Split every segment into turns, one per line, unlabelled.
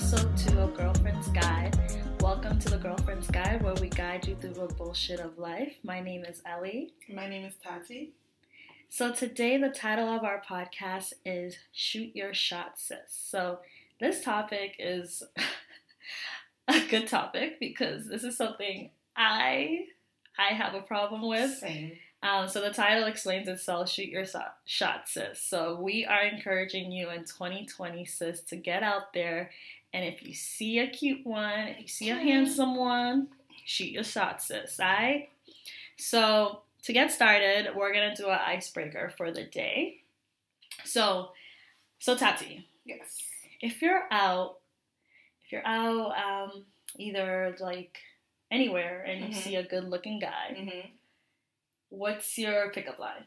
to episode two of Girlfriend's Guide. Welcome to the Girlfriend's Guide, where we guide you through the bullshit of life. My name is Ellie.
My name is Tati.
So, today, the title of our podcast is Shoot Your Shot, Sis. So, this topic is a good topic because this is something I I have a problem with.
Same.
Um, so the title explains itself. Shoot your so- shot, sis. So we are encouraging you in 2020, sis, to get out there, and if you see a cute one, if you see a handsome one, shoot your shot, sis. Alright. So to get started, we're gonna do an icebreaker for the day. So, so Tati,
Yes.
if you're out, if you're out, um, either like anywhere, and you
Mhm.
see a good-looking guy,
hmm
what's your pickup line?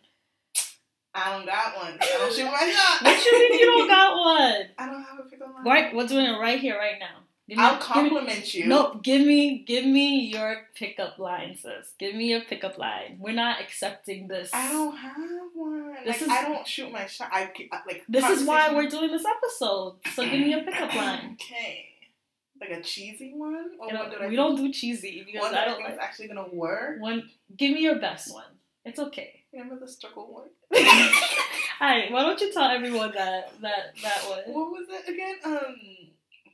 I don't got one. I don't shoot my shot.
What you mean you don't got one?
I don't have a pickup line.
Right, we're doing it right here, right now. Give
I'll
give me,
compliment you.
No, give me, give me your pickup line, sis. Give me your pickup line. We're not accepting this.
I don't have one.
This
like
is-
I don't shoot my shot. I like.
This is why we're doing this episode. So give me a pickup line.
Okay. Like a cheesy one, or
You know, we
think-
don't do cheesy because
one
I don't
think
like
is actually gonna work.
one. Give me your best one. It's okay.
Remember the struggle one?
Alright, why don't you tell everyone that that that one?
What was it again? Um,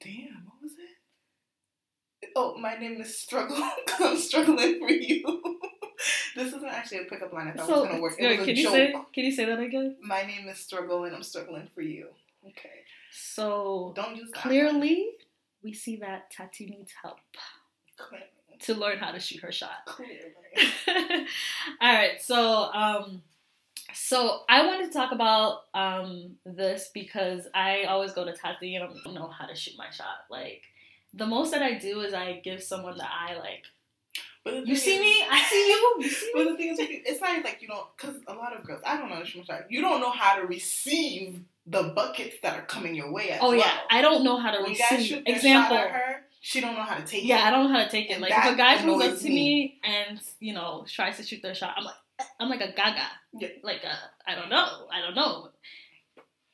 damn, what was it? Oh, my name is Struggle. I'm struggling for you. this isn't actually a pickup line. I thought
So,
was gonna work. It
yeah,
was a
can you
joke.
say can you say that again?
My name is Struggle, and I'm struggling for you. Okay,
So
don't use that
clearly, we see that Tati needs help.
Clearly.
To learn how to shoot her shot. All right, so um, so I wanted to talk about um this because I always go to Tati and I don't know how to shoot my shot. Like the most that I do is I give someone the eye. Like you see
is-
me, I see you. You see
But the thing is, it's not like you don't, because a lot of girls, I don't know, you don't know how to receive the buckets that are coming your way
Oh
well.
yeah, I don't know how to
when
receive. Example.
her, she don't know how to take
Yeah,
it.
I don't know how to take it. Like if a guy comes up to me and you know tries to shoot their shot, I'm like I'm like a gaga.
Yeah.
Like a, I don't know. I don't know.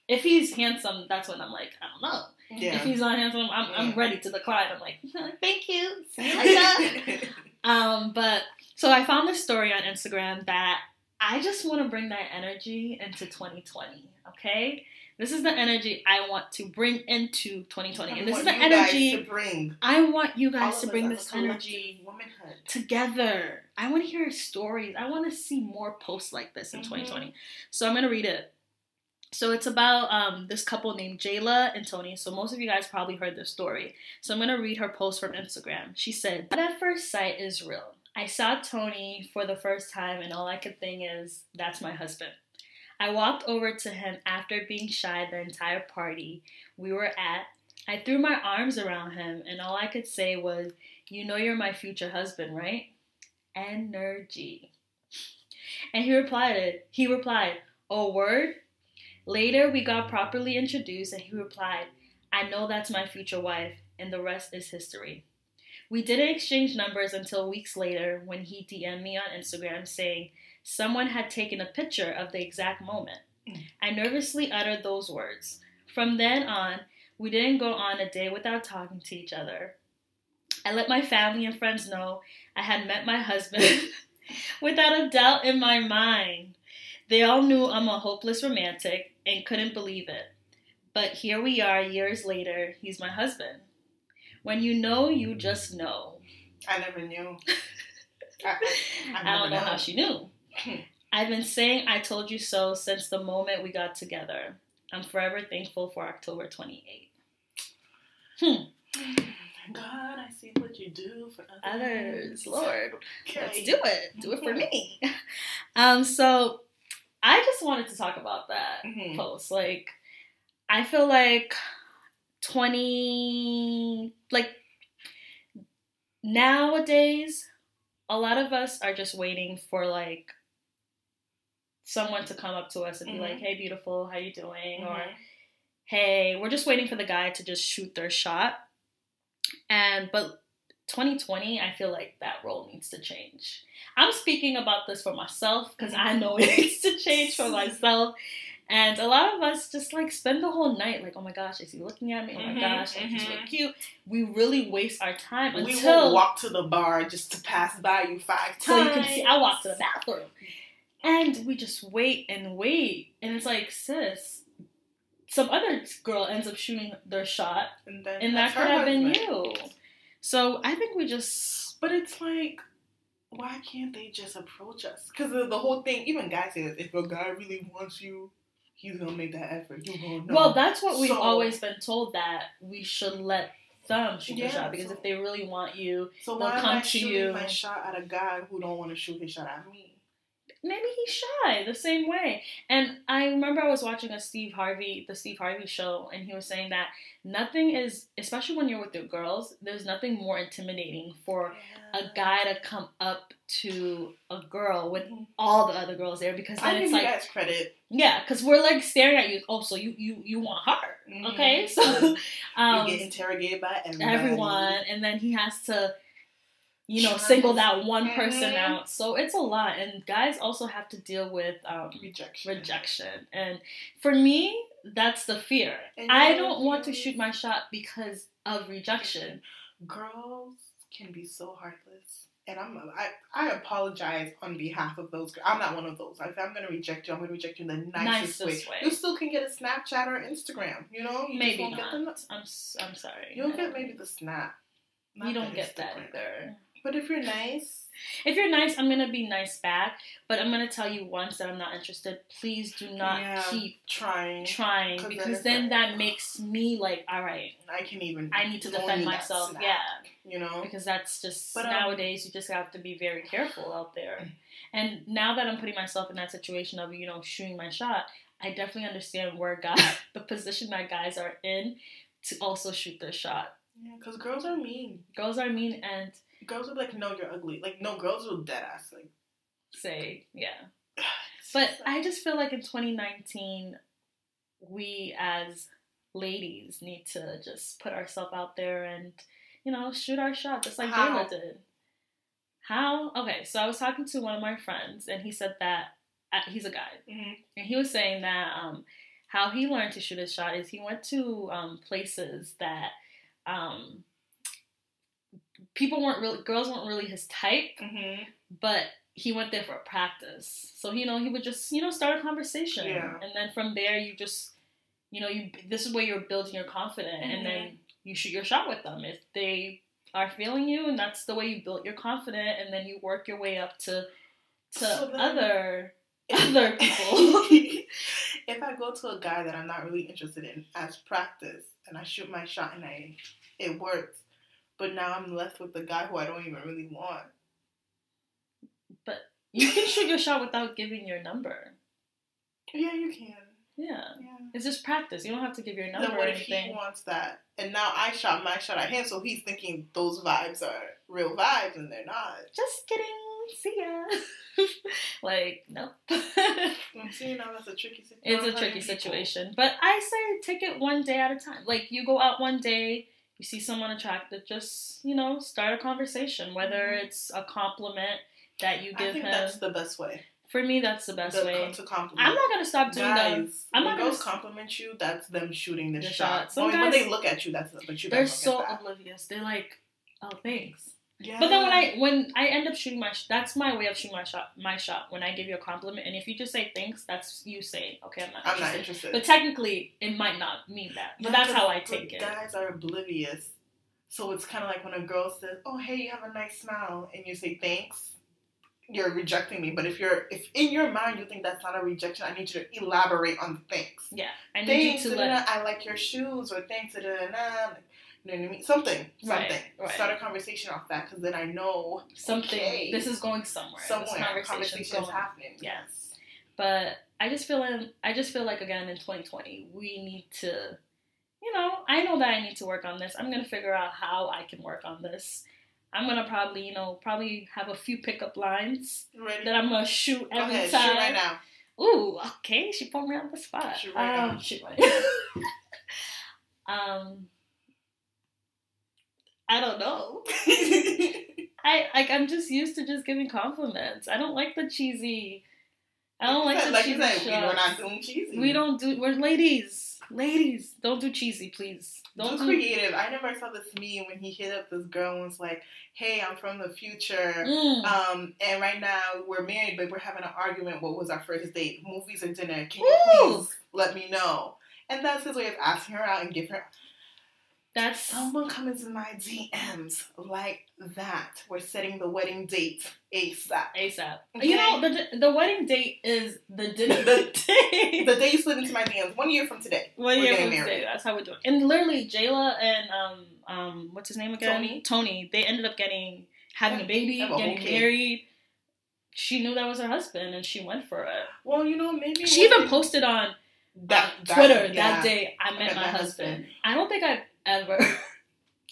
If he's handsome, that's when I'm like, I don't know.
Yeah.
If he's not handsome, I'm, I'm ready to decline. I'm like, thank you. See you later. um, but so I found this story on Instagram that I just want to bring that energy into 2020. Okay, this is the energy I want to bring into 2020, and this is the
want you guys
energy
bring
I want you guys to bring this energy
womanhood.
together. I want to hear stories. I want to see more posts like this in
Mhm.
2020. So I'm gonna read it. So it's about um, this couple named Jayla and Tony. So most of you guys probably heard this story. So I'm gonna read her post from Instagram. She said, "Love at first sight is real. I saw Tony for the first time, and all I could think is, that's my husband." I walked over to him after being shy the entire party we were at. I threw my arms around him, and all I could say was, You know you're my future husband, right? Energy. And he replied, he replied, Oh, word? Later, we got properly introduced, and he replied, I know that's my future wife, and the rest is history. We didn't exchange numbers until weeks later when he DM'd me on Instagram saying someone had taken a picture of the exact moment. Mm. I nervously uttered those words. From then on, we didn't go on a day without talking to each other. I let my family and friends know I had met my husband without a doubt in my mind. They all knew I'm a hopeless romantic and couldn't believe it. But here we are years later, he's my husband. When you know, you just know.
I never knew. I, I,
I, don't know how she knew. I've been saying I told you so since the moment we got together. I'm forever thankful for October 28th.
God, I see what you do for
Others, Lord, let's do it. Do it for me. Um, so I just wanted to talk about that
Mhm.
post. Like, I feel like 20, like, nowadays, a lot of us are just waiting for, like, someone to come up to us and be
Mhm.
like, hey, beautiful, how you doing? Or,
Mhm.
hey, we're just waiting for the guy to just shoot their shot. And but 2020, I feel like that role needs to change. I'm speaking about this for myself because I know it needs to change for myself. And a lot of us just like spend the whole night like, oh my gosh, is he looking at me? Oh my
Mhm,
gosh, like, he's really cute. We really waste our time
We
until
will walk to the bar just to pass by you five
so
times.
you can see. I walk to the bathroom, and we just wait and wait, and it's like, sis, some other girl ends up shooting their shot,
and, then
and that could have been you. So I think we just
But it's like, why can't they just approach us? Because the, the whole thing, even guys say this, if a guy really wants you, he's gonna make that effort. You gonna know.
well, that's what we've
So-
always been told that we should let them shoot
Yeah,
shot because
so-
if they really want you,
so
they'll come to you.
my shot at a guy who don't want to shoot his shot at me?
Maybe he's shy the same way. And I remember I was watching a Steve Harvey, the Steve Harvey show, and he was saying that nothing is, especially when you're with your girls, there's nothing more intimidating for a guy to come up to a girl with
Mhm.
all the other girls there because
I
then
give
it's
you
like,
guys credit.
yeah, because we're like staring at you. Oh, so you you you want her?
Mhm.
Okay, so um,
you get interrogated by everybody.
everyone, and then he has to, you know, single that one person
Mhm.
out. So it's a lot, and guys also have to deal with um,
rejection.
rejection. And for me, that's the fear.
And
I don't want to shoot my shot because of rejection.
Girls can be so heartless. And I'm I, I apologize on behalf of those. I'm not one of those. If I'm gonna reject you, I'm gonna reject you in the nicest,
Nicest
way.
way.
You still can get a Snapchat or Instagram. You know, you
maybe not.
Get the,
I'm I'm sorry.
you'll get maybe the snap. not
you don't get that
Instagram.
either.
But if you're nice,
If you're nice, I'm gonna be nice back. But I'm gonna tell you once that I'm not interested. Please do not
Yeah.
keep
trying,
trying
'Cause
because then
like-
that makes me like, all right,
I can even.
I need to defend myself. Yeah.
You know.
because that's just
But, um,
nowadays you just have to be very careful out there and now that i'm putting myself in that situation of you know shooting my shot i definitely understand where guys the position that guys are in to also shoot their shot
Yeah, because girls are mean.
girls are mean and
Girls are like, no, you're ugly. Like, no, girls will dead ass. Like,
say yeah but i just feel like in 2019 we as ladies need to just put ourselves out there and you know shoot our shot just like
How?
Jayla did how okay so i was talking to one of my friends and he said that uh, he's a guy
Mhm.
and he was saying that um, how he learned to shoot his shot is he went to um, places that um, people weren't really girls weren't really his type
Mhm.
but he went there for practice. So you know, he would just you know start a conversation,
Yeah.
and then from there you just you know you this is where you're building your confidence, and
Mm-hmm.
then you shoot your shot with them if they are feeling you, and that's the way you build your confidence, and then you work your way up to to
So
other other people.
if I go to a guy that I'm not really interested in as practice and I shoot my shot and I it works, but now I'm left with the guy who I don't even really want.
But you can shoot your shot without giving your number.
Yeah, you can.
Yeah,
Yeah.
it's just practice. You don't have to give your number
Then what if he wants that? And now I shot my shot at him, so he's thinking those vibes are real vibes, and they're not.
Just kidding. See ya. like nope.
I'm seeing now that's a tricky situation.
It's a tricky situation. But I say take it one day at a time. Like you go out one day, you see someone attractive, just, you know, start a conversation, whether
Mhm.
it's a compliment that you
I
give
think
him.
that's the best way.
For me that's the best
The-
way.
to compliment.
I'm not gonna stop doing that. I'm
when
not gonna
girls compliment you, that's them shooting the,
The
shot.
shot. Some
When- when
guys-
they look at you, that's but you
They're so oblivious. They're like, oh thanks.
Yeah.
But then when I when I end up shooting my sh- that's my way of shooting my shot my shot when I give you a compliment and if you just say thanks that's you say okay I'm not
I'm
interested.
not interested.
But technically it might not mean that. But
Yeah,
that's how I take it.
Guys are oblivious. So it's kind of like when a girl says, "Oh, hey, you have a nice smile," and you say thanks. You're rejecting me, but if you're if in your mind you think that's not a rejection, I need you to elaborate on the thanks.
Yeah, I need
Thanks,
you to let.
I like your shoes, or thanks, da-da-da-da. You know what I mean? Something,
Right,
something.
right.
Start a conversation off that, because then I know
something.
okay,
This is going somewhere.
somewhere
This conversation's going.
happening.
Yes. But I just feel in. I just feel like again in 2020 we need to. You know, I know that I need to work on this. I'm gonna figure out how I can work on this. I'm gonna probably, you know, probably have a few pickup lines
Ready?
that I'm gonna shoot every time.
shoot right now.
Ooh, okay. She put me on the spot.
Shoot right
um,
now.
shoot right um, I don't know. I like. I'm just used to just giving compliments. I don't like the cheesy. I don't like,
like
the
like
cheesy
you said, we're not doing cheesy.
We don't do. We're ladies. Ladies, don't do cheesy, please. Don't
do
do.
creative. I never saw this meme when he hit up this girl and was like, "Hey, I'm from the future."
Mm.
Um, and right now we're married, but we're having an argument. What was our first date? Movies or dinner? Can you
Woo!
please let me know? And that's his way of asking her out and giving her.
That's
Someone come into my DMs like that. We're setting the wedding date ASAP.
ASAP.
Okay.
You know, the the wedding date is the dinner
The-
date.
The day you slid into my DMs one year from today.
One year from
married.
today. That's how we're doing. And literally, Jayla and um um what's his name again?
Tony.
Tony. They ended up getting having a baby,
a
getting married. She knew that was her husband, and she went for it.
Well, you know, maybe
She even posted on
that, that-
Twitter
yeah.
that day. I met my husband. I don't think I've ever.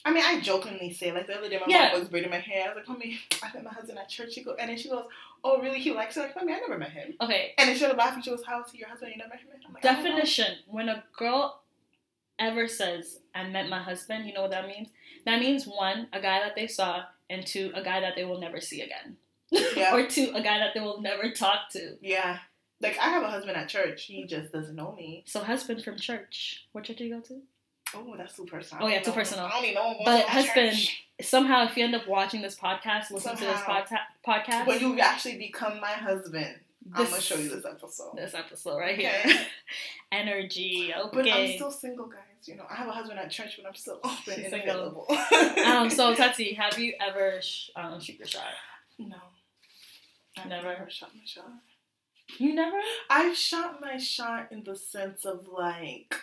I mean, I jokingly say like the other day, my
Yeah.
mom was braiding my hair. I was like, "Mommy, I met my husband at church." She go, and then she goes, "Oh, really? He likes it?" Like, "Mommy, I never met him."
okay,
And then she started laughing. She goes, "How he your husband? You never met him?" I'm like, "I don't know."
definition when a girl ever says i met my husband you know what that means that means one a guy that they saw and two a guy that they will never see again
Yeah.
or two a guy that they will never talk to
Yeah, like I have a husband at church. He just doesn't know me.
so husband from church what church do you go to
Oh, that's too personal.
Oh, yeah, too personal.
I don't even know.
But
going to my
husband-
church.
somehow if you end up watching this podcast listen to this
Somehow.
podca- podcast
when you actually become my husband, I'm gonna show you this episode.
this episode right
Okay.
here energy Okay.
But I'm still single, guys. You know, I have a husband at church, but I'm still open
She's
and
single.
available.
um so tati have you ever sh- um, shoot your shot
no, I've
Never.
never shot my shot.
you never
I shot my shot in the sense of like,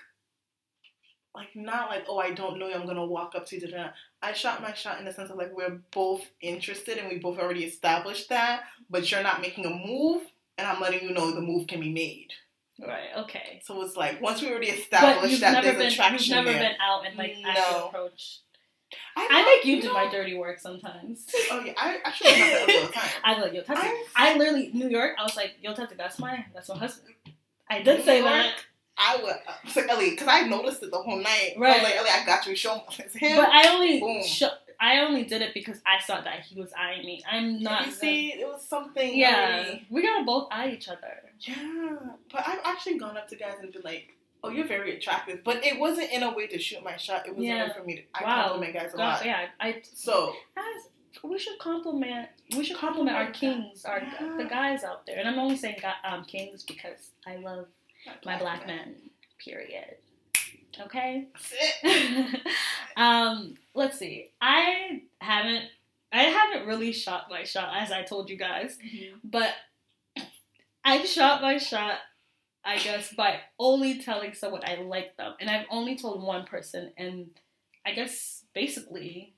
like not like oh I don't know you I'm gonna walk up to you. I shot my shot in the sense of like we're both interested and we both already established that, but you're not making a move, and I'm letting you know the move can be made.
right okay
So it's like once we already established that there's
been
attraction
you've never
there.
been out and like
No.
approached
I,
I make you do
know-
my dirty work sometimes.
Oh yeah, I actually have that all the time.
I like, yo, Tati.
I-
literally New York. I was like, yo, Tati, that's my that's my husband. I did say
New
that,
York, I would. I was like Ellie, because I noticed it the whole night.
Right.
I was like Ellie, I got you. Show it's him.
but I only sh- I only did it because I saw that he was eyeing me. I'm not.
you see, it was something.
yeah, we gotta both eye each other.
Yeah, but I've actually gone up to guys and been like, "Oh, you're very attractive," but it wasn't in a way to shoot my shot. It was
Yeah.
a way for me to. I
Wow.
compliment guys a
God,
lot.
yeah, I.
So
Guys, we should compliment. We should compliment our kings, our
Yeah.
the guys out there. And I'm only saying um, kings because I love my black men. Period. Okay. Um, let's see. I haven't I haven't really shot my shot as I told you guys, but I've shot my shot I guess by only telling someone I like them. And I've only told one person and I guess basically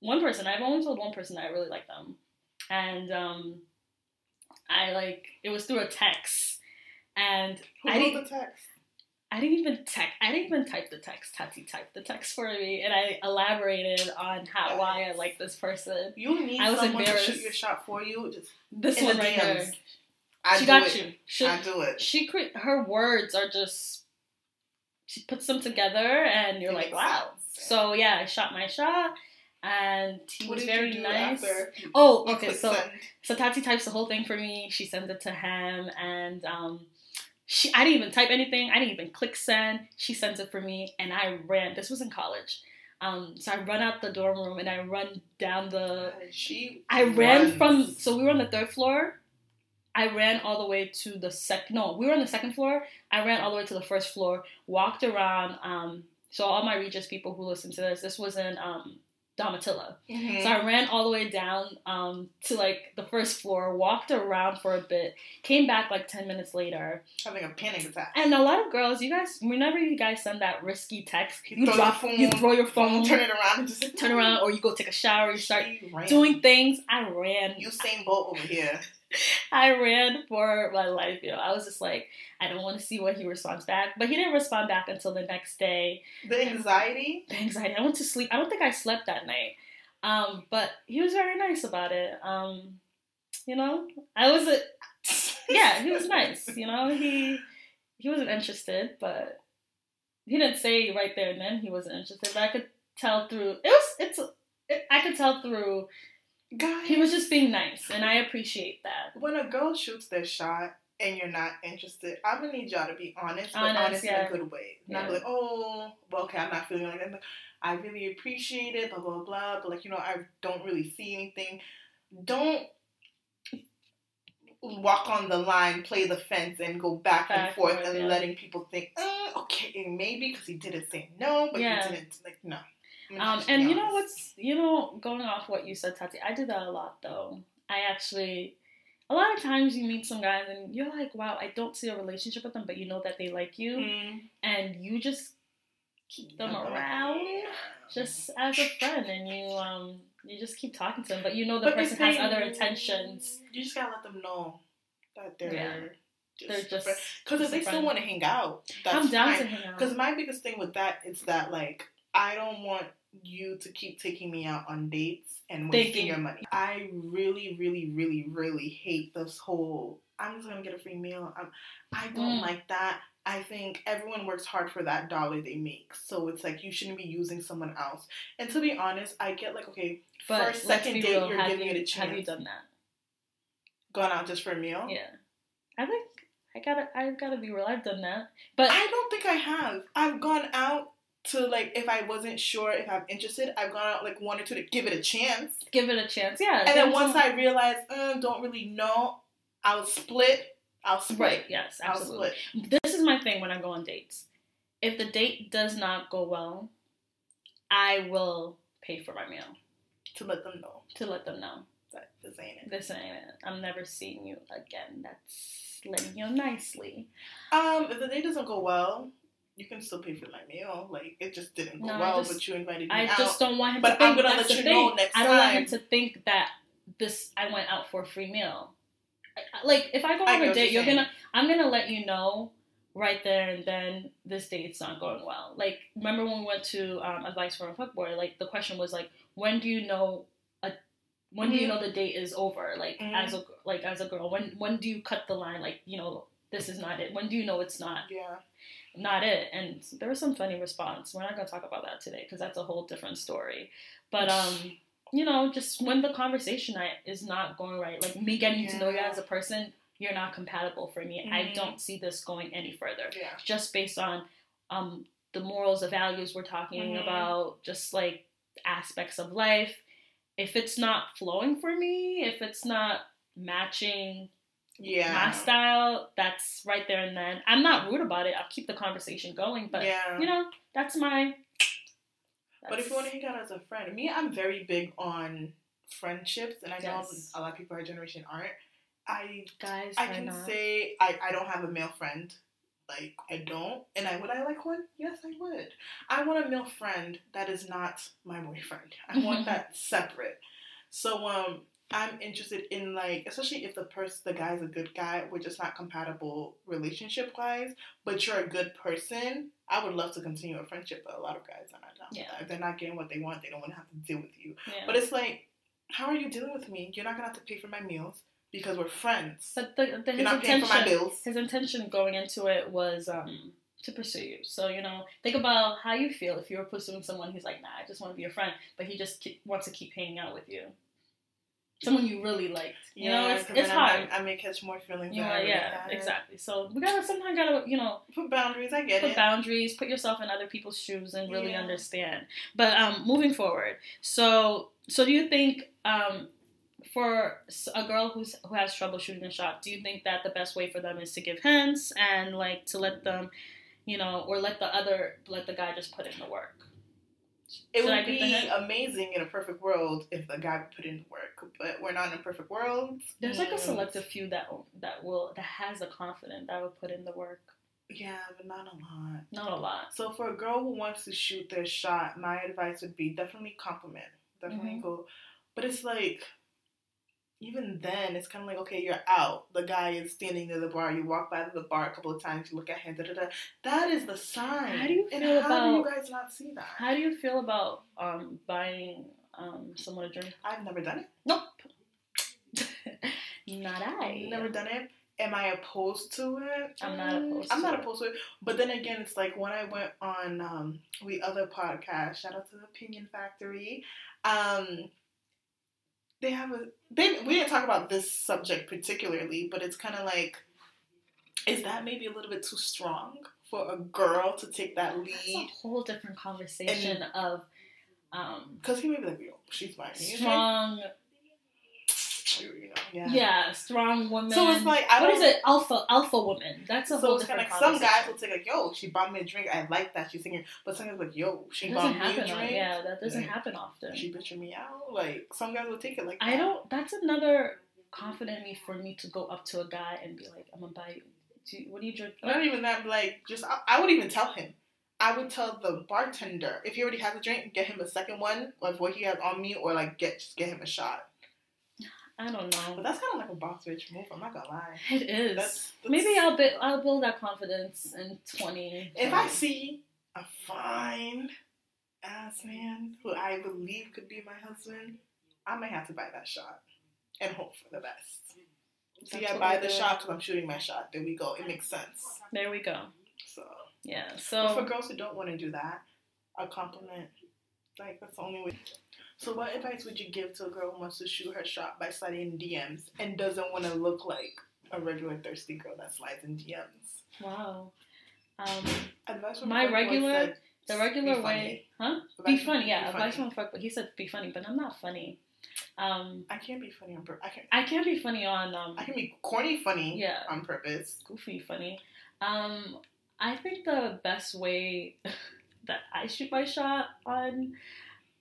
one person. I've only told one person that I really like them. And um I like it was through a text and
Who
I didn't
the text?
I didn't even text. I didn't even type the text. Tati typed the text for me, and I elaborated on how why I like this person.
You need
I was
someone to
embarrassed.
shoot your shot for you. Just
This one right here.
I
she got
it.
you. She,
I do it.
she cre- her words are just. She puts them together, and you're
It
like, wow.
sense.
So yeah, I shot my shot, and he
what
was very nice. Oh, okay. So? So Tati types the whole thing for me. She sends it to him, and um, she I didn't even type anything. I didn't even click send. She sends it for me, and I ran. This was in college, um, so I run out the dorm room and I run down the.
she.
I ran
runs.
from. So we were on the third floor. I ran all the way to the sec. No, we were on the second floor. I ran all the way to the first floor. Walked around. Um, so all my Regis people who listen to this, this was in um, Domitilla.
Mhm.
So I ran all the way down um, to like the first floor, walked around for a bit, came back like 10 minutes later.
having a panic attack.
And a lot of girls, you guys, whenever you guys send that risky text,
You
you,
throw
drop,
your
you throw your phone,
Turn it around and just
turn around, or you go take a shower, you start doing things. I ran.
You Usain Bolt over here.
I ran for my life, you know. I was just like, I don't want to see what he responds back. But he didn't respond back until the next day.
The anxiety.
the anxiety. I went to sleep. I don't think I slept that night. Um, but he was very nice about it. Um, you know, I was a yeah, he was nice. You know, he he wasn't interested, but he didn't say right there and then he wasn't interested. But I could tell through it was it's it, I could tell through
Guys,
he was just being nice, and I appreciate that.
when a girl shoots their shot, and you're not interested, I'm gonna need y'all to be honest, but
Honest,
honest,
yeah.
in a good way. Not
Yeah.
like, oh, well, okay, I'm not feeling like that. I really appreciate it, blah blah blah. But like, you know, I don't really see anything. Don't walk on the line, play the fence, and go back, and forth,
forth,
and
yeah.
letting people think, uh, okay, maybe because he didn't say no, but
Yeah.
he didn't like no.
Um, and you know what's you know going off what you said, Tati. I did that a lot though. I actually, a lot of times you meet some guys and you're like, wow, I don't see a relationship with them, but you know that they like you,
Mm.
and you just keep them
Yeah.
around just as a friend, and you um you just keep talking to them, but you know the
But
person has other intentions.
You just gotta let them know that they're
Yeah.
just
They're just
because if they still want to hang out, that's
I'm down
fine.
to hang out.
Because my biggest thing with that is that like I don't want you to keep taking me out on dates and wasting
Thinking-
your money. I really, really, really, really hate this whole. I'm just gonna get a free meal. I'm, I don't
Mm.
like that. I think everyone works hard for that dollar they make, so it's like you shouldn't be using someone else. And to be honest, I get like okay,
But
first, second date,
real,
you're giving
you,
it a chance.
Have you done that?
Gone out just for a meal?
Yeah. I think I gotta I gotta be real. I've done that, but
I don't think I have. I've gone out to like if I wasn't sure if I'm interested, I've gone out like one or two to give it a chance.
give it a chance. Yeah.
And then once I realize, uh, don't really know, I'll split. I'll split.
right, yes,
I'll
absolutely.
split.
This is my thing when I go on dates. If the date does not go well, I will pay for my meal
To let them know
to let them know
that this ain't it.
this ain't it. I'm never seeing you again. That's letting you know nicely.
Um, if the date doesn't go well, you can still pay for my meal. Like it just didn't go
No,
well,
just-
but you invited me
I
out.
just don't want him
But
to think
I'm gonna let you know
thing.
next
I don't want him to think that this I went out for a free meal. I- I- Like if I go
I
on a date,
you're saying.
gonna I'm gonna let you know right there and then this date's not going well. Like remember when we went to um, advice from a fuckboy? Like the question was like, when do you know a when do you
Mhm.
know the date is over? Like
Mhm.
as a like as a girl, when when do you cut the line? Like you know this is not it. When do you know it's not
yeah.
not it? And there was some funny response. We're not gonna talk about that today because that's a whole different story. But um, you know, just when the conversation is not going right, like me getting to know you as a person, you're not compatible for me. I
Mhm.
don't see this going any further.
Yeah.
Just based on um the morals, the values we're talking
Mhm.
about, just like aspects of life. If it's not flowing for me, if it's not matching
Yeah.
my style, that's right there and then. I'm not rude about it. I'll keep the conversation going, but
yeah.
you know, that's my.
But if you want to hang out as a friend, me, I'm very big on friendships, and I know a lot of people our generation aren't. I
guys,
I can
not.
say I, I don't have a male friend. Like I don't, and I would I like one? Yes, I would. I want a male friend that is not my boyfriend. I want that separate. So um, I'm interested in like, especially if the person, the guy's a good guy, we're just not compatible relationship wise, but you're a good person. I would love to continue a friendship, but a lot of guys are not down
Yeah.
If they're not getting what they want, they don't want to have to deal with you.
Yeah.
But it's like, how are you dealing with me? You're not gonna have to pay for my meals because we're friends.
But the, the his
You're not paying for my
intention, his intention going into it was um to pursue you. So you know, think about how you feel if you were pursuing someone who's like, nah, I just want to be a friend, but he just keep, wants to keep hanging out with you. Someone you really liked. You know, it's it's
I
hard.
I may catch more feelings.
You
than
know,
I
yeah,
had.
exactly. So we gotta sometimes gotta you know
Put boundaries. I get
put
it.
boundaries, put yourself in other people's shoes, and really
Yeah.
understand. But um, moving forward, so so do you think um, for a girl who's who has trouble shooting a shot, do you think that the best way for them is to give hints and like to let them, you know, or let the other let the guy just put in the work?
It
Should
would be amazing in a perfect world if the guy would put in the work, but we're not in a perfect world.
There's like a
Mm,
selective few that that will that has the confidence that will put in the work.
Yeah, but not a lot.
Not a lot.
So for a girl who wants to shoot their shot, my advice would be definitely compliment. Definitely
Mhm.
go. But it's like even then it's kind of like okay you're out the guy is standing near the bar you walk by the bar a couple of times you look at him da, da, da. that is the sign
How do you
and
feel
how do you
about-
guys not see that
How do you feel about um buying um someone a drink?
i've never done it
Nope. Not I.
Never done it am i opposed to it
I'm not opposed
i'm
to
not
it.
opposed to it but then again it's like when i went on um we other podcast shout out to the opinion factory um they have a they we didn't talk about this subject particularly but it's kind of like Is that maybe a little bit too strong for a girl to take that lead?
That's a whole different conversation of um,
Because he may be like, yo, she's buying me a drink. You know, yeah.
yeah, strong woman.
So it's like I
what
don't.
is it? Alpha, alpha woman. That's a
So
whole
it's kind of like some guys will say like, "Yo, she bought me a drink. I like that she's singing." But some guys like, "Yo, she
It
bought me a
happen.
drink.
Yeah, that doesn't
Like,
happen often.
She bitching me out." Like some guys will take it like
I
that.
don't. That's another confident me for me to go up to a guy and be like, "I'm gonna buy you. Do you what do you drink?"
Not even that. Like just I, I would even tell him. I would tell the bartender if he already has a drink, get him a second one of what he has on me, or like get just get him a shot.
I don't know.
But that's kind of like a boss bitch move. I'm not gonna lie.
It is.
That's, that's
Maybe I'll build. I'll build that confidence in twenty.
If I see a fine ass man who I believe could be my husband, I may have to buy that shot and hope for the best. See,
That's
I buy the shot because I'm shooting my shot. There we go. It makes sense.
there we go.
So,
Yeah.
but
So
for girls who don't want to do that, a compliment, like that's the only way. So, what advice would you give to a girl who wants to shoot her shot by sliding in DMs and doesn't want to look like a regular thirsty girl that slides in DMs?
wow. Um,
Advice from
My
a friend who
regular-
said,
the regular way, huh?
Advice
Be funny. Yeah.
be
Advice
funny.
from fuck, but he said be funny, but I'm not funny. Um,
I can't be funny on purpose. I can
I can be funny on um,
I can be corny funny
Yeah.
on purpose.
goofy funny. Um, I think the best way that I shoot my shot on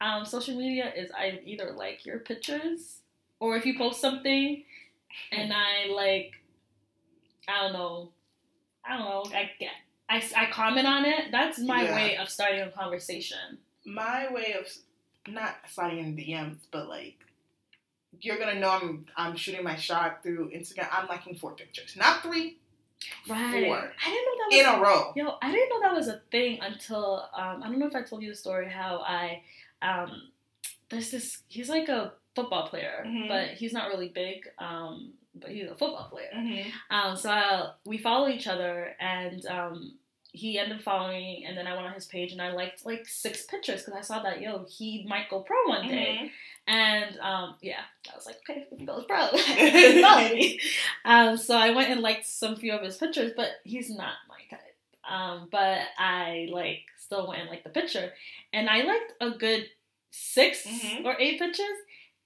um, social media is I either like your pictures or if you post something and I like, I don't know, I don't know, I get. I, I comment on it. That's my
Yeah.
way of starting a conversation.
My way of not sliding in DMs, but like you're gonna know I'm I'm shooting my shot through Instagram. I'm liking four pictures, not three,
Right.
Four.
I didn't know that was
in a row.
Yo, I didn't know that was a thing until um, I don't know if I told you the story how I um, there's this he's like a football player,
Mhm.
but he's not really big. Um, but he's a football player.
Mm-hmm.
Um, so I, we follow each other, and um, he ended up following me, and then I went on his page and I liked like six pictures because I saw that yo he might go pro one day. And um, yeah, I was like, okay, if he goes pro, follow me. Um, so I went and liked some few of his pictures, but he's not my type. Um, but I like still went and liked the picture, and I liked a good 6
Mhm.
or eight pictures.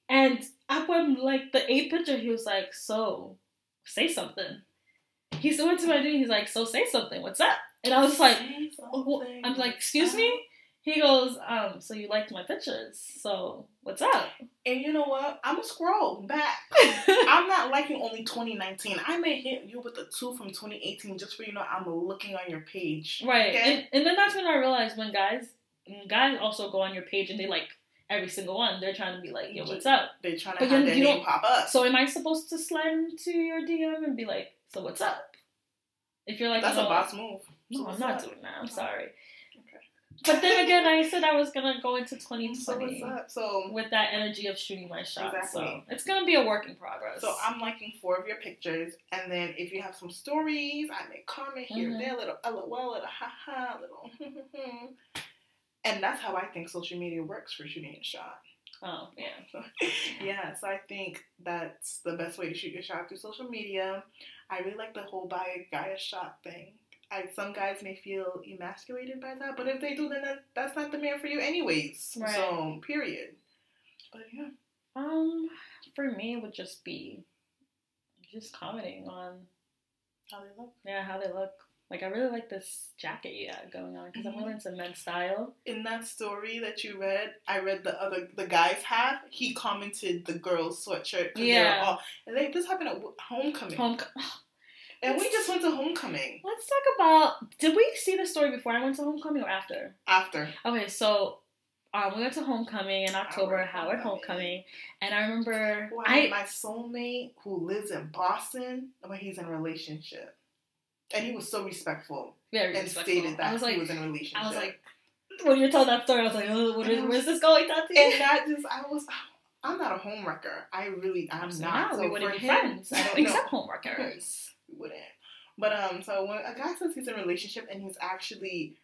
And up when like the eight picture, he was like, "So, say something." He went to my dude. He's like, "So say something. What's up?" And I was like, "Oh, I'm like, excuse me? He goes, um, so you liked my pictures, so what's up?
And you know what? I'm gonna scroll back. I'm not liking only 2019. I may hit you with a two from 2018 just for you know I'm looking on your page.
right.
Okay?
And, and then that's when I realized when guys guys also go on your page and they like every single one, they're trying to be like, yo, what's up?
They're trying to
But
have
you-
their
you
name pop up.
So am I supposed to slide into your DM and be like, so what's up? If you're like,
That's
no,
a boss move.
No, I'm not
up?
doing that. I'm sorry. But then again, I said I was gonna go into
So what's
2020
up? So
with that energy of shooting my shot. So it's gonna be a work in progress.
So I'm liking four of your pictures, and then if you have some stories, I may comment here
Mhm.
and there, little lol, little haha, little. and that's how I think social media works for shooting a shot.
oh yeah.
yeah, so I think that's the best way to shoot your shot through social media. I really like the whole buy a guy a shot thing. I, some guys may feel emasculated by that, but if they do, then that, that's not the man for you, anyways.
Right.
So, period. But yeah,
Um, for me, it would just be just commenting on
how they look.
yeah how they look. Like I really like this jacket you got going on because I'm
Mhm.
really into men's style.
in that story that you read, I read the other the guys have. He commented the girls' sweatshirt.
Yeah.
all- and they, this happened at homecoming,
Home.
And we just went to homecoming
Let's talk about. Did we see the story before I went to homecoming or after?
after.
Okay, so um, we went to homecoming in October,
Howard
Howard
Homecoming.
homecoming, and I remember
Wow,
I
my soulmate who lives in Boston, but he's in a relationship, and he was so respectful
very
and
respectful.
stated that
I was
he was in a relationship.
I was like, when you told that story, I was like, oh, what is, where's this going, Tati?
and that just I was. I'm not a homewrecker. I really, I'm not.
now
so
we wouldn't be
him,
friends,
I don't
except
know. Wouldn't. But um, so when a guy says he's in a relationship and he's actually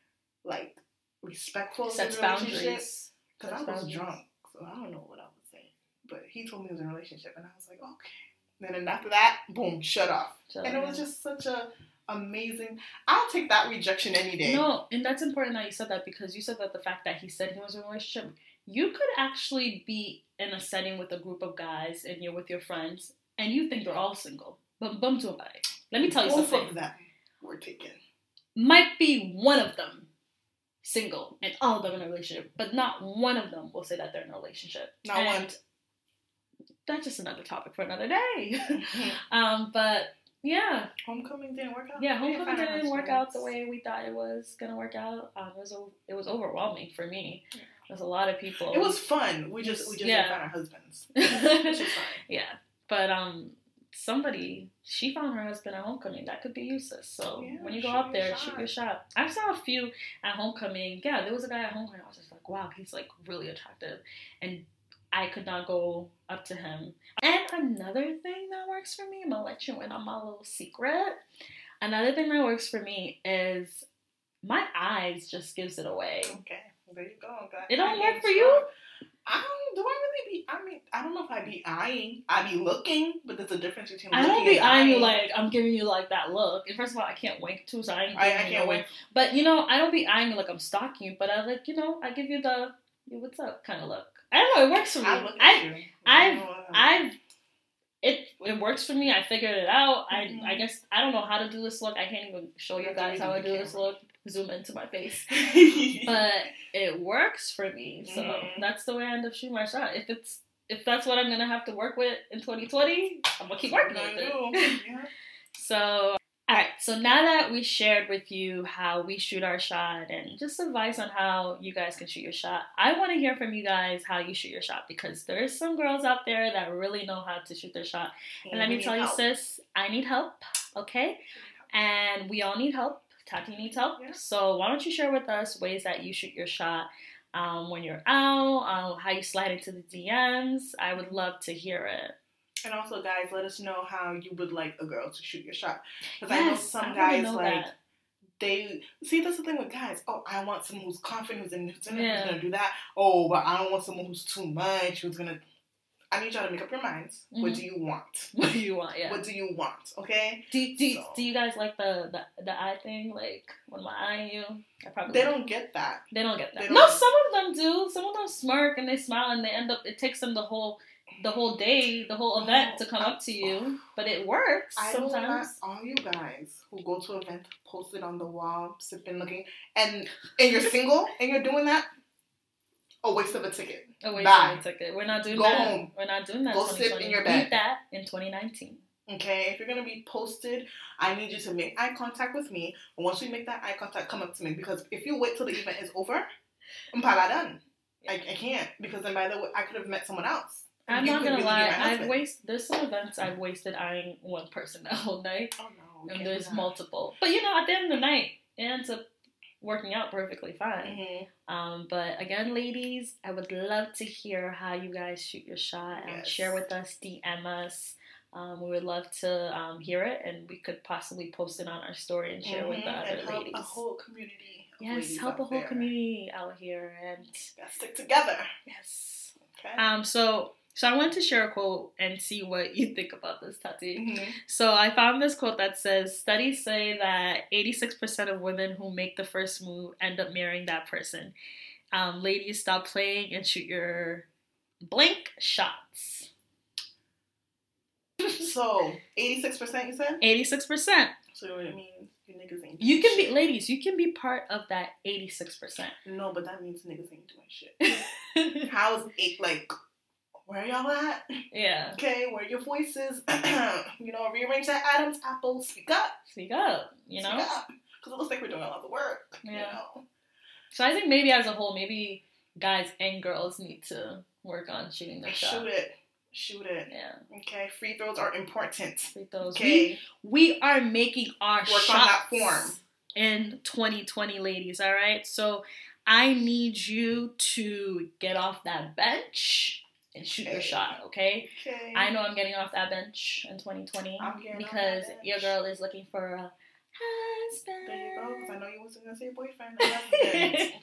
like respectful
Sets
his relationship,
boundaries.
because I was
boundaries.
drunk, so I don't know what I was saying. But he told me he was in a relationship, and I was like, okay, And then after that, boom, shut off.
So,
and it was just such a amazing. I'll take that rejection any day.
No, and that's important that you said that because you said that the fact that he said he was in a relationship, you could actually be in a setting with a group of guys and you're with your friends and you think they're all single. But bum to Let me tell you
Both
something.
of them were taken.
Might be one of them single and all of them in a relationship, but not one of them will say that they're in a relationship.
Not
and
one.
That's just another topic for another day. um, but yeah,
Homecoming didn't work out.
Yeah,
We didn't
homecoming didn't work out the way we thought it was gonna work out. Um, it was it was overwhelming for me.
Yeah.
There's a lot of people.
It was fun. We just we just
Yeah.
didn't our husbands. Which is fine.
yeah, but um, somebody she found her husband at homecoming. That could be useless. So
Yeah,
when you go out there, shoot your shot. I saw a few at homecoming. Yeah, there was a guy at homecoming. I was just like, wow, he's like really attractive, and I could not go up to him. And another thing that works for me, I'm gonna let you in on my little secret. Another thing that works for me is my eyes just gives it away.
Okay, there you go.
It don't work for you?
strong. I don't. Do I really be? I mean, I don't know if I be eyeing. I be looking, but there's a difference between.
I don't be eyeing you like I'm giving you like that look. And first of all, I can't wink too, so I ain't
I, I can't
no
wait.
But you know, I don't be eyeing you like I'm stalking you. But I like, you know, I give you the "Yo, what's up kind of look. I don't know. It works for me.
I look at
I
you.
I've- I've it it works for me. I figured it out.
Mhm.
I I guess I don't know how to do this look. I can't even show you
You
guys how I do this look. Zoom into my face. But it works for me. So
Mhm.
that's the way I end up shooting my shot. If it's if that's what I'm gonna have to work with in 2020, I'm gonna keep working with it.
Yeah.
So, all right. So now that we shared with you how we shoot our shot and just advice on how you guys can shoot your shot, I want to hear from you guys how you shoot your shot because there's some girls out there that really know how to shoot their shot. And let me tell you, sis, I need help. Okay, and we all need help. Tati needs help.
Yeah.
So why don't you share with us ways that you shoot your shot? Um, when you're out, um, how you slide into the DMs. I would love to hear it.
And also, guys, let us know how you would like a girl to shoot your shot. Because I know some
I
guys
know
like
that.
they see. That's the thing with guys. Oh, I want someone who's confident, who's, in, who's, in,
Yeah.
who's gonna do that. Oh, but I don't want someone who's too much. Who's gonna? I need y'all to make up your minds. What
Mhm.
do you want?
What do you want? Yeah.
What do you want? Okay.
Do, do,
So-
do you guys like the, the the eye thing? Like when am I eyeing you? I probably
They don't get that.
They don't get that.
they
No,
don't-
some of them do. Some of them smirk and they smile and they end up. It takes them the whole the whole day, the whole event to come up to you. But it works
I
sometimes.
all you guys who go to events, event, post it on the wall, sipping, looking, and and you're single and you're doing that. A waste of a ticket.
Oh wait,
Bye.
wait, ticket. We're not doing
Go
that.
home.
We're not doing that.
Go sit in
2020.
your
Leave
bed.
that in 2019.
Okay, if you're gonna be posted, I need you to make eye contact with me. And once we make that eye contact, come up to me because if you wait till the event is over, I'm probably done. I, I can't because then by the way, I could have met someone else.
I'm
You
not gonna
really
lie. I've wasted. There's some events I've wasted eyeing one person the whole night.
Oh no,
and there's multiple. But you know, at the end of the night, it ends up working out perfectly fine.
Mhm.
Um, but again, ladies, I would love to hear how you guys shoot your shot and
Yes.
share with us, DM us. Um, we would love to um, hear it, and we could possibly post it on our story and share with
Mhm,
the other
and help
ladies.
a whole community.
yes, help a whole
there.
community out here, and
Gotta stick together.
yes.
Okay.
Um, so so I wanted to share a quote and see what you think about this, Tati.
Mhm.
So I found this quote that says studies say that 86% of women who make the first move end up marrying that person. Um, ladies, stop playing and shoot your blank shots.
So, 86% you said?
86%.
So it means you niggas ain't
You can be, ladies, you can be part of that 86%.
No, but that means niggas ain't doing shit. How's it like? Where y'all at?
yeah.
Okay, where your voices? you know, rearrange that Adam's apple. Speak up.
Speak up, you know? Speak up.
Because it looks like we're doing a lot of work. You
Yeah.
know?
So I think maybe as a whole, maybe guys and girls need to work on shooting their shot.
Shoot it. Shoot it.
Yeah.
Okay, free throws are important.
Free throws. We
Okay.
we are making our
Work
shots
on that form.
in 2020 ladies all right so i need you to get off that bench and shoot your shot okay
Okay.
i know i'm getting off that bench in 2020
I'm
because your girl is looking for a husband
There you go. 'cause I know you wasn't gonna say boyfriend. Okay.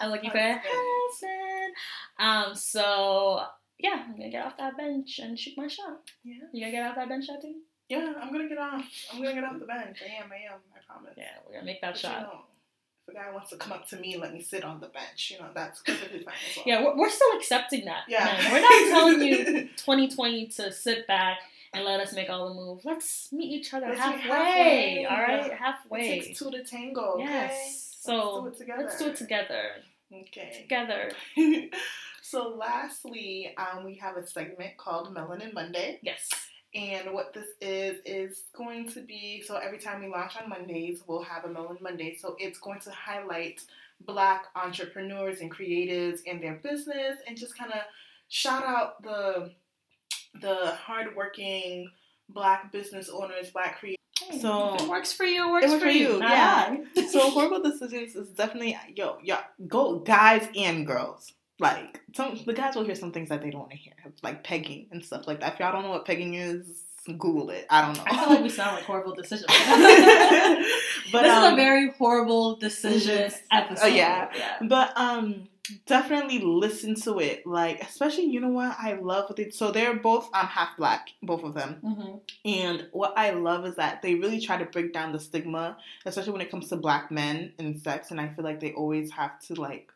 I'm looking for a
Husband.
husband. Um, so yeah, I'm gonna get off that bench and shoot my shot.
Yeah.
You gonna get off that bench, too?
Yeah, I'm gonna get off. I'm gonna get off the bench. I am. I am. I promise.
Yeah, we're gonna make that
But, you
shot.
know, a guy wants to come up to me and let me sit on the bench, you know, that's perfectly fine as well.
Yeah, we're, we're still accepting that.
Yeah.
man. We're not telling you 2020 to sit back and let us make all the moves. Let's meet each other halfway,
halfway.
All right,
It
halfway.
takes two to tango. Okay?
Yes. So
let's do it together.
let's do it together.
Okay.
Together.
so, lastly, um, we have a segment called Melanin Monday.
Yes.
And what this is, is going to be so every time we launch on Mondays, we'll have a Melanin Monday. So, it's going to highlight Black entrepreneurs and creatives and their business and just kind of shout out the the hardworking Black business owners, Black creators. So-
if it works for you, it works,
It works
for you.
yeah.
Ah.
so Whoreible Decisions is definitely yo yo go guys and girls. Like some the guys will hear some things that they don't want to hear, like pegging and stuff like that. If y'all don't know what pegging is, Google it. I don't know.
I feel like we sound like Whoreible Decisions.
but
this is
um,
a very horrible decision episode.
Oh, yeah.
yeah.
But um, definitely listen to it. Like especially, you know what I love with it. So they're both I'm um half black, both of them.
hmm
And what I love is that they really try to break down the stigma, especially when it comes to black men and sex. And I feel like they always have to like,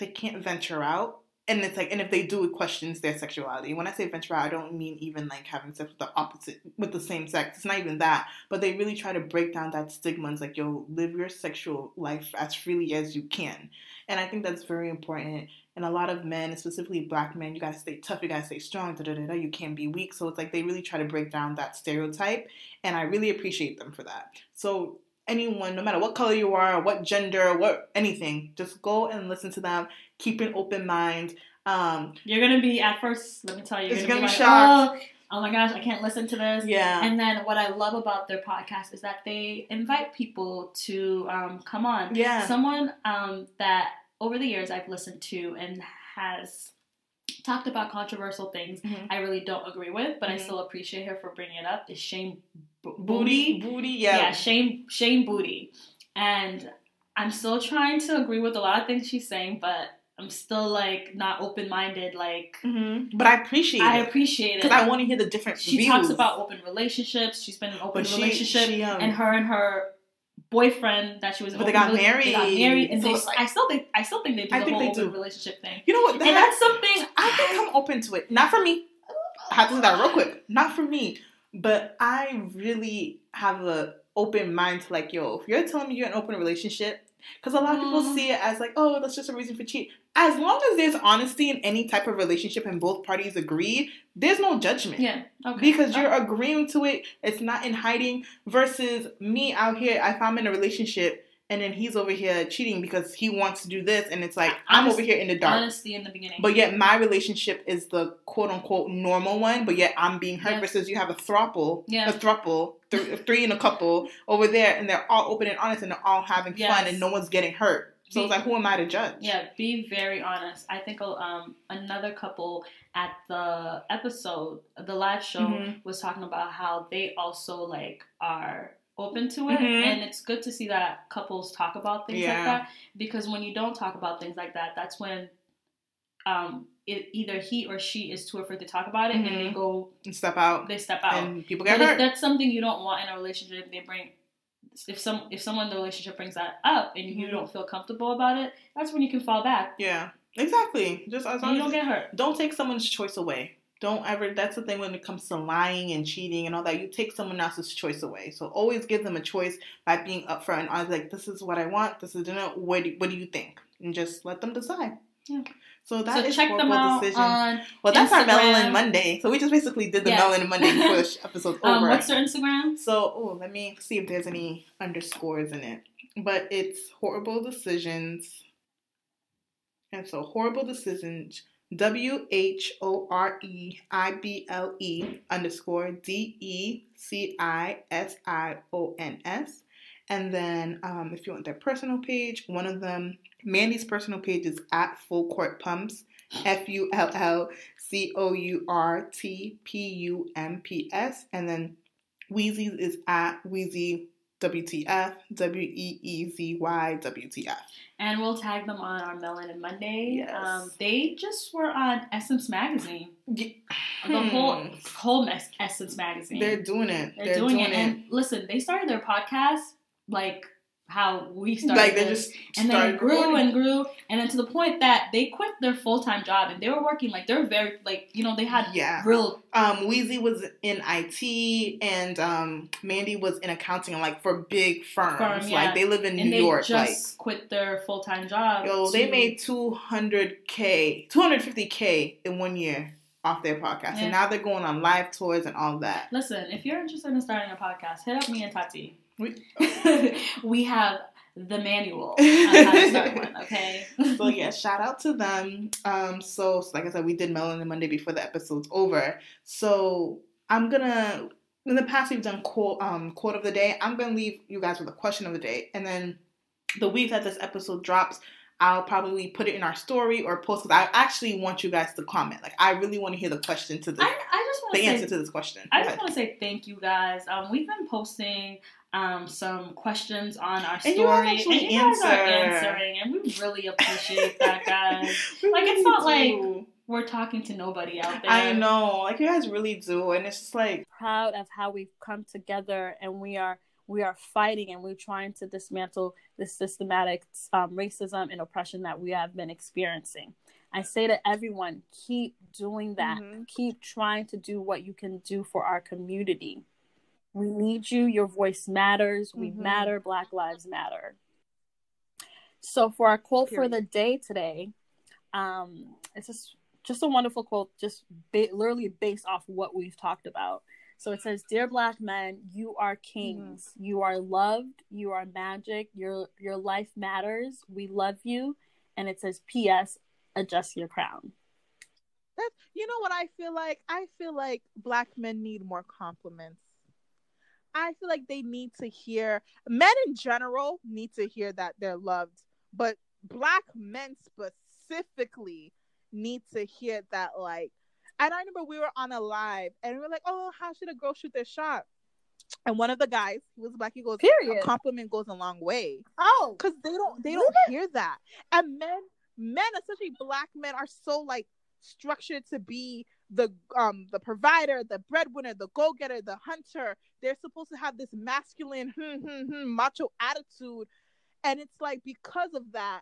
they can't venture out. And it's like, and if they do, it questions their sexuality. When I say venture out, I don't mean even like having sex with the opposite, with the same sex. It's not even that. But they really try to break down that stigma. And it's like, yo, live your sexual life as freely as you can. And I think that's very important. And a lot of men, specifically black men, you gotta stay tough, you gotta stay strong, da da da da. You can't be weak. So it's like they really try to break down that stereotype, and I really appreciate them for that. So anyone, no matter what color you are, what gender, what anything, just go and listen to them. Keep an open mind. Um,
You're gonna be at first. Let me tell you, you're
It's
gonna,
gonna
be
be
like,
shocked.
oh, oh my gosh, I can't listen to this.
yeah,
And then what I love about their podcast is that they invite people to um, come on.
yeah,
Someone um, that over the years I've listened to and has talked about controversial things
Mhm.
I really don't agree with, but I
Mhm.
still appreciate her for bringing it up. Is Shane B-
booty, booty,
Yeah,
yeah,
Shane Shane Boody, and I'm still trying to agree with a lot of things she's saying, but I'm still like not open minded. Like
hmm But I appreciate
I
it
appreciate it.
because I want to hear the different
she
views.
talks about open relationships. She's been in an open
she,
relationship,
she, um,
and her and her boyfriend that she was.
But they got
rela- They got
married.
married, and
So
they.
like-
I still think. I still think they do
I
the
think
whole
they
open
do.
relationship thing,
you know what?
and that's something.
I think I'm open to it. Not for me. I have to say that real quick. Not for me. But I really have a open mind to like, yo, if you're telling me you're in an open relationship, because a lot of people
Mm.
see it as like, oh, that's just a reason for cheat. As long as there's honesty in any type of relationship and both parties agree, there's no judgment.
Yeah. Okay.
Because you're agreeing to it, it's not in hiding. Versus me out here, if I'm in a relationship and then he's over here cheating because he wants to do this, and it's like I'm
Honest-
over here in the dark.
honesty in the beginning.
But yet my relationship is the quote unquote normal one, but yet I'm being hurt
Yeah.
versus you have a throuple,
Yeah.
a throuple, th- three in a couple over there, and they're all open and honest and they're all having
Yes.
fun and no one's getting hurt. So
Be-
it's like, who am I to judge?
Yeah, be very honest. I think um, another couple at the episode, the live show,
Mhm.
was talking about how they also like are open to it,
Mhm.
and it's good to see that couples talk about things
Yeah.
like that because when you don't talk about things like that, that's when um, it, either he or she is too afraid to talk about it, and they
Mhm.
go,
And step out,
they step out.
and people get
But if
hurt.
that's something you don't want in a relationship, they bring. If some if someone in the relationship brings that up and you
Mhm.
don't feel comfortable about it, that's when you can fall back.
Yeah, exactly. Just as long
you
as
don't get hurt.
don't take someone's choice away. Don't ever. That's the thing when it comes to lying and cheating and all that. You take someone else's choice away. So always give them a choice by being upfront and honest. Like this is what I want. This is you know, what. Do, what do you think? And just let them decide.
Yeah.
So that
so
is
check them
horrible
out
decisions.
on
well, that's our
Instagram.
Melanin Monday. So we just basically did the
Yeah.
Melanin Monday push episode
um,
over.
what's their Instagram?
So, oh, let me see if there's any underscores in it. But it's Whoreible Decisions. And so, Whoreible Decisions. W H O R E I B L E underscore D E C I S I O N S. And then, um, if you want their personal page, one of them, Mandii's personal page is at Full Court Pumps, F U L L C O U R T P U M P S. And then Weezy's is at Wheezy
WTF, W E E Z Y, WTF.
And we'll tag them on our Melanin Monday.
Yes.
Um, they just were on Essence Magazine.
Yeah.
The whole
Hmm.
whole Mes- Essence Magazine.
They're doing it.
They're, doing, it. And listen, they started their podcast like how we started.
like they
this.
just
and then it grew
recording.
and grew, and then to the point that they quit their full time job and they were working like they're very like you know they had
yeah.
real
Um, Weezy was in IT and um, Mandii was in accounting, like for big firms.
Firm, yeah.
Like they live in
and
New
they
York.
just quit their full time job.
like yo, they made two hundred k, two hundred fifty k in one year off their podcast,
Yeah.
and now they're going on live tours and all that.
Listen, if you're interested in starting a podcast, hit up me and Tati.
We-
we have the manual on how to start one. Okay.
so yeah, shout out to them. Um, so, so like I said, we did Melanin Monday before the episode's over. So I'm gonna in the past we've done quote um quote of the day. I'm gonna leave you guys with a question of the day, and then the week that this episode drops. I'll probably put it in our story or post because I actually want you guys to comment. Like, I really want to hear the question to this,
I, I just want
the
say
answer to this question.
I just want to say thank you guys. Um, we've been posting um, some questions on our
And
story,
you guys actually
and you guys are answering, and we really appreciate that, guys.
We
Like, it's
really
not like- We're talking to nobody out there.
I know, like you guys really do, and it's just like
proud of how we've come together and we are we are fighting and we're trying to dismantle the systematic um, racism and oppression that we have been experiencing. I say to everyone, keep doing that.
Mhm.
Keep trying to do what you can do for our community. We need you. Your voice matters. We
Mhm.
matter. Black Lives Matter. So for our quote for the day today, um, it's just just a wonderful quote, just ba- literally based off what we've talked about. So it says, "Dear Black men, you are kings. You are loved. You are magic. Your your life matters. We love you." And it says, "P.S. Adjust your crown."
That's you know what I feel like? I feel like black men need more compliments. I feel like they need to hear men in general need to hear that they're loved, but black men specifically need to hear that like and I remember we were on a live and we were like, Oh, how should a girl shoot their shot? And one of the guys, he was black, he goes,
Period.
A compliment goes a long way
Oh,
because they don't they don't hear that and men men especially black men are so like structured to be the um the provider the breadwinner the go-getter the hunter they're supposed to have this masculine hmm, hmm, hmm, macho attitude and it's like because of that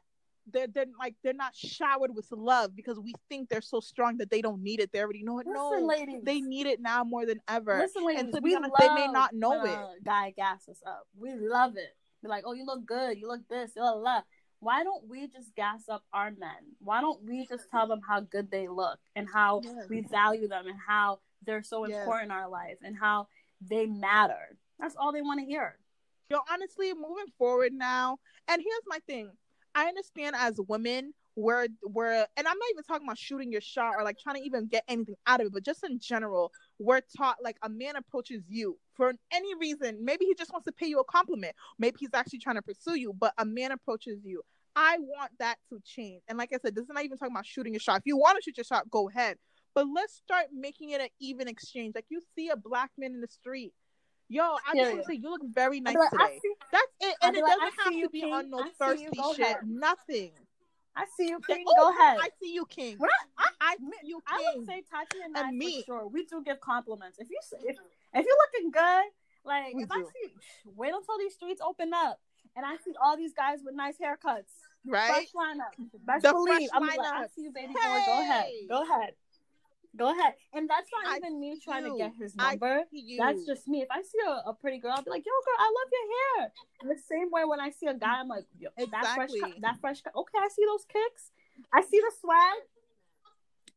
they're, they're like they're not showered with love because we think they're so strong that they don't need it they already know it
listen,
no
ladies.
they need it now more than ever
Listen, ladies.
and to be honest, they may not know it.
guy gas us up. We love it. Be like, "Oh, you look good. You look this. You look la." Why don't we just gas up our men? Why don't we just tell them how good they look and how
Yes.
we value them and how they're so
Yes.
important in our life and how they matter? That's all they want to hear.
yo honestly moving forward now and here's my thing i understand as women we're we're and i'm not even talking about shooting your shot or like trying to even get anything out of it but just in general we're taught like a man approaches you for any reason. Maybe he just wants to pay you a compliment. Maybe he's actually trying to pursue you but a man approaches you. I want that to change. And like i said this is not even talking about shooting your shot. If you want to shoot your shot go ahead. But let's start making it an even exchange. Like you see a black man in the street. Yo, I just want to say you look very nice
like,
today.
See,
That's it, and it
like,
doesn't have to be on no
I see you.
thirsty shit.
ahead.
Nothing.
I see you, King.
oh,
Go ahead.
I see you, King.
When I, I,
I you, king
I
King.
would say Tati and,
And
I
me.
for sure. We do give compliments. If you if if you're looking good, like
We
if I see, wait until these streets open up and I see all these guys with nice haircuts,
right?
fresh lineup, best
The
believe I'm like, I see you, baby boy. Go ahead, go ahead, go ahead. And that's not
I
even me trying to get his number. That's just me. If I see a, a pretty girl, I'll be like, "Yo, girl, I love your hair." And the same way when I see a guy, I'm like, Yo, "That fresh,
Exactly.
cut- that fresh." cut- Okay, I see those kicks. I see the swag.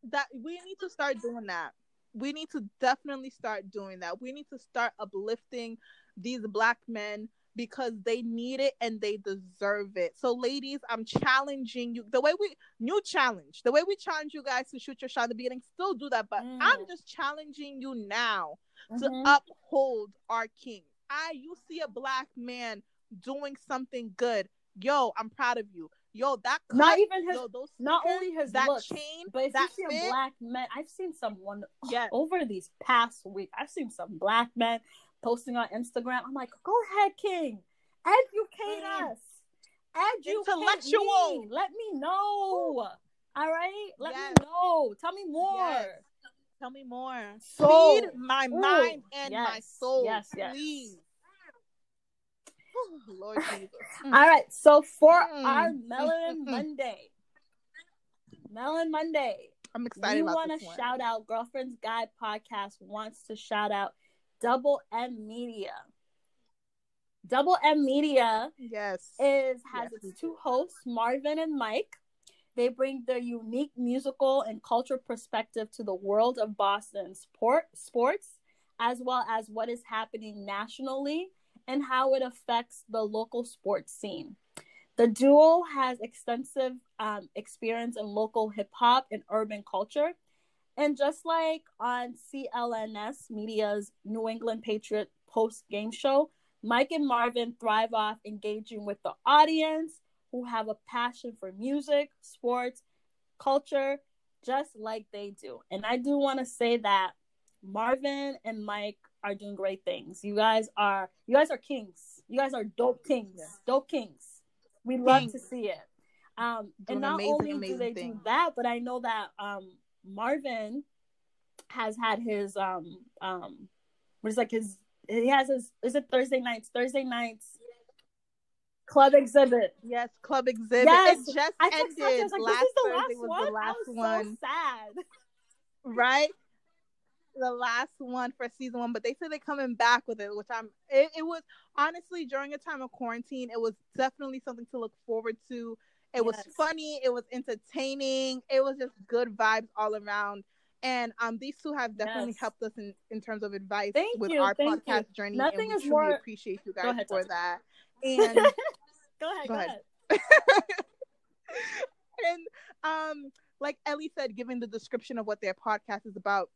that we need to start doing that. We need to definitely start doing that. We need to start uplifting these black men because they need it and they deserve it. So, ladies, I'm challenging you. The way we new challenge, the way we challenge you guys to shoot your shot at the beginning, still do that. But
Mm.
I'm just challenging you now to
Mhm.
uphold our king. I you see a black man doing something good. Yo, I'm proud of you. Yo, that cut,
Not even his
yo, those
not
sneakers,
only his
that
looks,
chain,
but if
that
you see
fit,
a black man, I've seen some one
yes.
over these past week. I've seen some black men posting on Instagram. I'm like, go ahead, King, educate
Mm.
us, educate
Intellectual.
me. Let me know. All right, let
Yes.
me know. Tell me more.
Yes. Tell me more.
So-
Feed my
Ooh,
mind and my soul.
yes, yes.
Please. Lord Jesus. Mm.
All right, so for
Mm.
our Melon. Monday, Melon Monday,
I'm excited
we want to shout out Girlfriend's Guide podcast wants to shout out Double M Media. Double M Media
Yes.
is has
Yes,
its two hosts, Marvin and Mike. They bring their unique musical and cultural perspective to the world of Boston sport sports, as well as what is happening nationally and how it affects the local sports scene. The duo has extensive um, experience in local hip hop and urban culture. And just like on CLNS Media's New England Patriot post game show, Mike and Marvin thrive off engaging with the audience who have a passion for music, sports, culture, just like they do. And I do want to say that Marvin and Mike are doing great things. You guys are you guys are kings. You guys are dope kings.
Yeah.
Dope kings. We love
Kings.
to see it. Um and not
amazing,
only do they do that, but I know that um Marvin has had his um um what is like his he has his is it Thursday nights? Thursday nights club exhibit.
Yes, Club Exhibit.
Yes.
It just
I Sasha, I
ended.
was like,
last
this is the
Thursday
last
was
one.
the last
was
one,
so sad.
right? The last one for season one, but they said they're coming back with it, which I'm. It, it was honestly during a time of quarantine. It was definitely something to look forward to. It was funny. It was entertaining. It was just good vibes all around. And um, these two have definitely
Yes.
helped us in, in terms of advice
Thank
with
you,
our
thank you.
podcast journey.
Nothing
and we
is
truly
more-
appreciate you guys
ahead,
for that. And
go ahead,
Go
go
ahead.
ahead.
and um like ellie said giving the description of what their podcast is about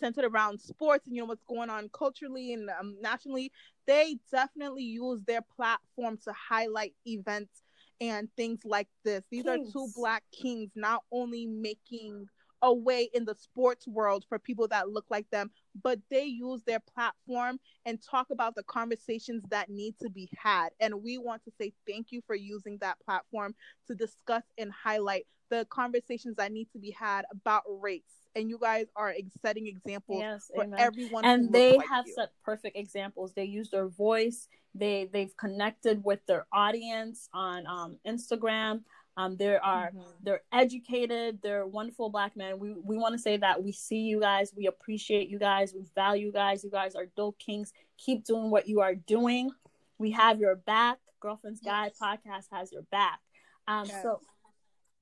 centered around sports and you know what's going on culturally and um, nationally they definitely use their platform to highlight events and things like this. These are two black kings not only making a way in the sports world for people that look like them but they use their platform and talk about the conversations that need to be had. And we want to say thank you for using that platform to discuss and highlight the conversations that need to be had about race. And you guys are setting examples
Yes,
for
amen.
everyone.
and they
like
have
you.
set perfect examples they use their voice they they've connected with their audience on um, instagram um, there are
Mhm.
they're educated they're wonderful black men we we want to say that we see you guys we appreciate you guys we value you guys you guys are dope kings keep doing what you are doing we have your back girlfriend's guide podcast has your back um
Yes.
so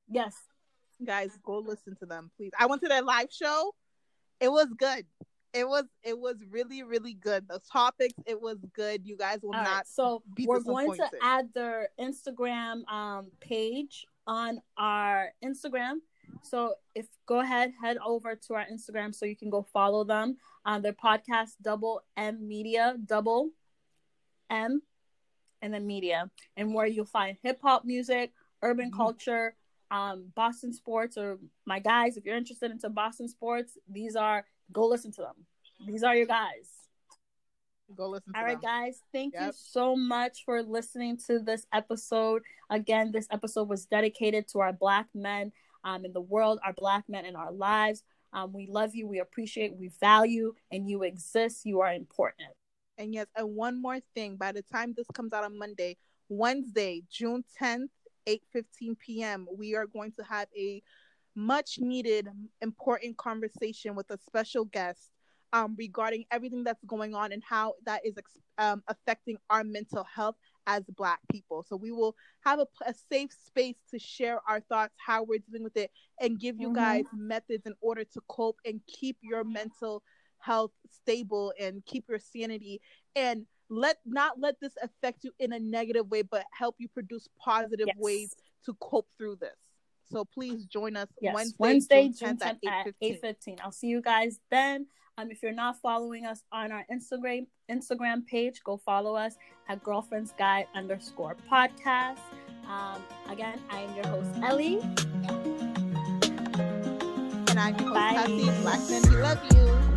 yes
guys, go listen to them, please. I went to their live show. It was good. It was it was really really good. The topics it was good. You guys will
All right,
not.
so
be
we're going to add their Instagram um, page on our Instagram. So if go ahead, head over to our Instagram so you can go follow them. Um, their podcast, Double M Media, Double M, and then Media, and where you'll find hip hop music, urban
Mhm.
culture, um, Boston sports, or my guys. If you're interested into Boston sports, these are go listen to them. These are your guys.
Go listen to
All right,
them.
guys. Thank you so much for listening to this episode. Again, this episode was dedicated to our Black men um, in the world, our Black men in our lives. Um, we love you. We appreciate. We value, and you exist. You are important.
And yes, and one more thing. By the time this comes out on Monday, Wednesday, June 10th, 8:15 p.m., we are going to have a much needed important conversation with a special guest um, regarding everything that's going on and how that is ex- um, affecting our mental health as black people so we will have a, a safe space to share our thoughts how we're dealing with it and give you
Mhm.
guys methods in order to cope and keep your mental health stable and keep your sanity and let not let this affect you in a negative way but help you produce positive
Yes.
ways to cope through this so please join us
Yes.
Wednesday,
Wednesday,
June 10th, at 8:15.
eight fifteen. I'll see you guys then. Um, if you're not following us on our Instagram Instagram page, go follow us at Girlfriends Guide underscore podcast. Um, again, I am your host Ellie.
And I'm your host,
Bye.
Cassie. Black men, we love you.